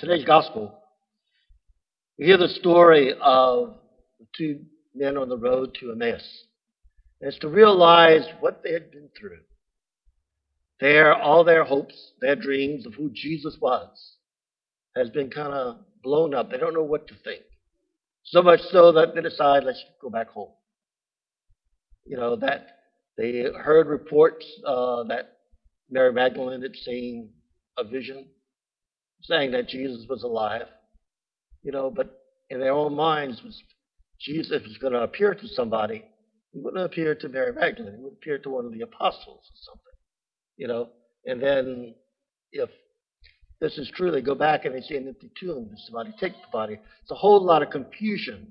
today's gospel, we hear the story of the two men on the road to Emmaus. And it's to realize what they had been through. Their, all their hopes, their dreams of who Jesus was, has been kind of blown up. They don't know what to think. So much so that they decide, let's go back home. You know, that they heard reports uh, that Mary Magdalene had seen a vision saying that Jesus was alive. You know, but in their own minds, was Jesus was going to appear to somebody. He wouldn't appear to Mary Magdalene. He would appear to one of the apostles or something. You know, and then if this is true, they go back and they see an empty tomb. There's somebody take the body. It's a whole lot of confusion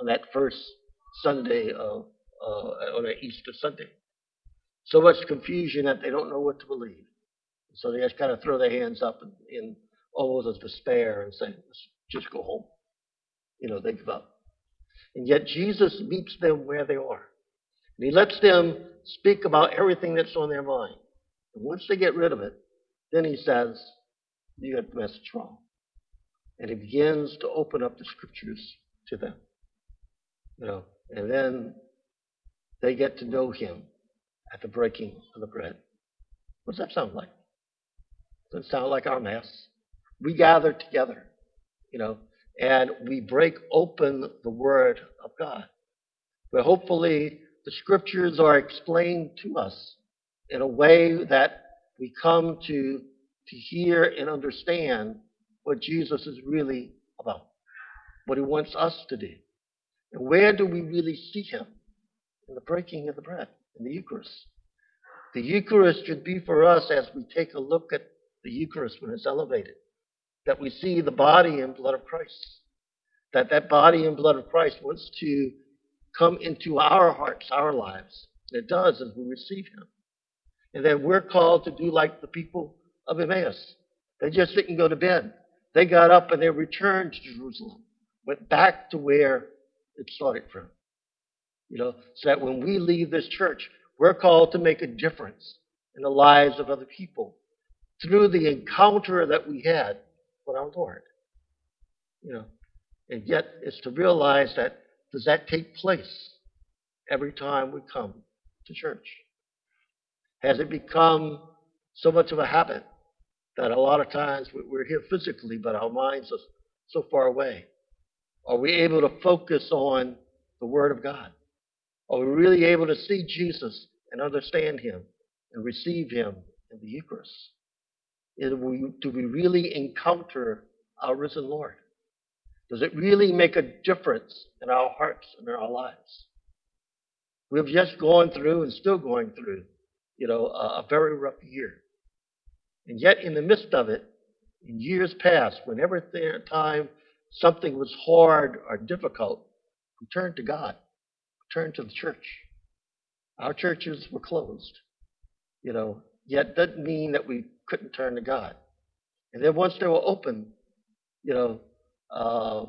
on that first Sunday of uh, on Easter Sunday. So much confusion that they don't know what to believe. So they just kind of throw their hands up and, in almost as despair and say, Let's just go home. You know, they give up. And yet Jesus meets them where they are. And he lets them speak about everything that's on their mind. And once they get rid of it, then he says, You got the message wrong. And he begins to open up the scriptures to them. You know, and then they get to know him at the breaking of the bread. What does that sound like? Does it sound like our Mass? We gather together, you know, and we break open the Word of God. But hopefully the Scriptures are explained to us in a way that we come to, to hear and understand what Jesus is really about, what He wants us to do. And where do we really see Him? In the breaking of the bread, in the Eucharist. The Eucharist should be for us as we take a look at the Eucharist when it's elevated, that we see the body and blood of Christ. That that body and blood of Christ wants to come into our hearts, our lives. It does as we receive Him. And then we're called to do like the people of Emmaus. They just didn't go to bed. They got up and they returned to Jerusalem, went back to where it started from. You know, so that when we leave this church, we're called to make a difference in the lives of other people through the encounter that we had with our Lord. You know, and yet it's to realize that does that take place every time we come to church? Has it become so much of a habit that a lot of times we're here physically, but our minds are so far away? Are we able to focus on the Word of God? Are we really able to see Jesus and understand Him and receive Him in the Eucharist? We, do we really encounter our risen Lord? Does it really make a difference in our hearts and in our lives? We've just gone through and still going through, you know, a, a very rough year. And yet, in the midst of it, in years past, whenever time something was hard or difficult, we turned to God we turned to the church. Our churches were closed, you know, yet doesn't mean that we couldn't turn to God. And then once they were open, you know, uh,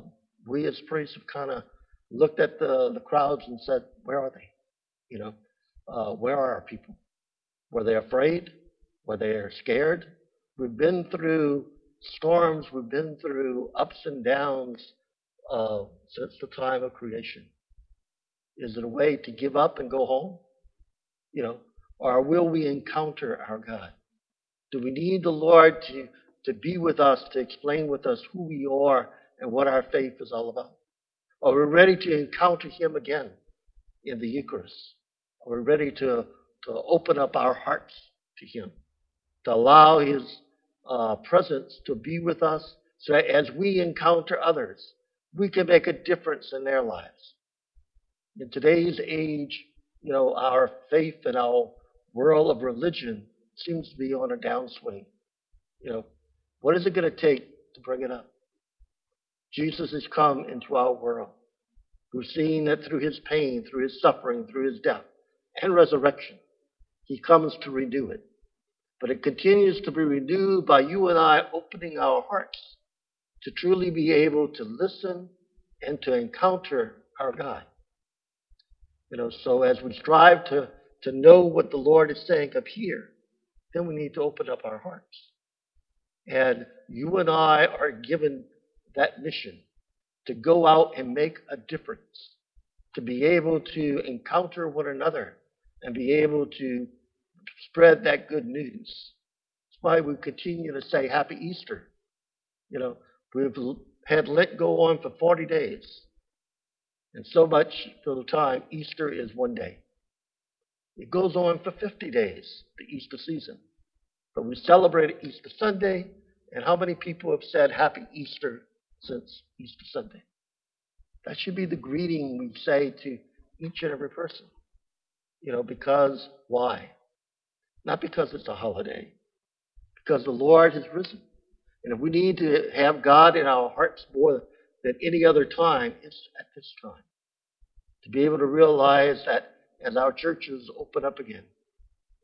we as priests have kind of looked at the, the crowds and said, where are they? You know, uh, where are our people? Were they afraid? Were they scared? We've been through storms, we've been through ups and downs uh, since the time of creation. Is it a way to give up and go home? You know, or will we encounter our God? Do we need the Lord to, to be with us, to explain with us who we are and what our faith is all about? Are we ready to encounter Him again in the Eucharist? Are we ready to, to open up our hearts to Him, to allow His uh, presence to be with us so that as we encounter others, we can make a difference in their lives? In today's age, you know, our faith and our world of religion seems to be on a downswing. You know, what is it going to take to bring it up? Jesus has come into our world. We've seen that through his pain, through his suffering, through his death and resurrection, he comes to renew it. But it continues to be renewed by you and I opening our hearts to truly be able to listen and to encounter our God. You know, so as we strive to, to know what the Lord is saying up here, then we need to open up our hearts. And you and I are given that mission to go out and make a difference, to be able to encounter one another and be able to spread that good news. That's why we continue to say Happy Easter. You know, we've had Lent go on for 40 days. And so much for the time, Easter is one day. It goes on for 50 days, the Easter season. But we celebrate Easter Sunday, and how many people have said Happy Easter since Easter Sunday? That should be the greeting we say to each and every person. You know, because why? Not because it's a holiday, because the Lord has risen. And if we need to have God in our hearts more than any other time, it's at this time. To be able to realize that as our churches open up again,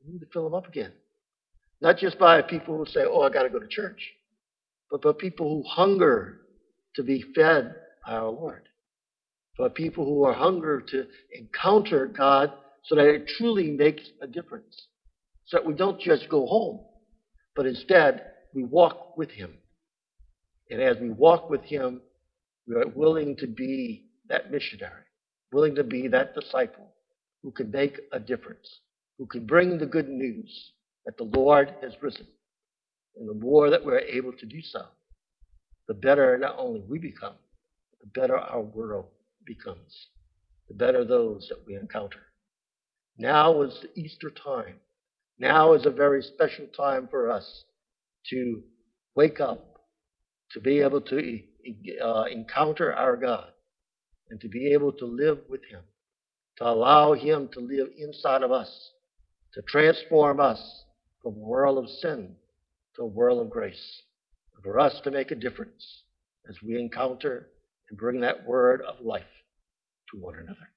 we need to fill them up again. Not just by people who say, oh, I got to go to church, but by people who hunger to be fed by our Lord. By people who are hunger to encounter God so that it truly makes a difference. So that we don't just go home, but instead we walk with Him. And as we walk with Him, we are willing to be that missionary, willing to be that disciple who can make a difference, who can bring the good news that the Lord has risen. And the more that we're able to do so, the better not only we become, the better our world becomes, the better those that we encounter. Now is the Easter time. Now is a very special time for us to wake up, to be able to uh, encounter our God, and to be able to live with Him, to allow Him to live inside of us, to transform us from a world of sin to a world of grace, for us to make a difference as we encounter and bring that word of life to one another.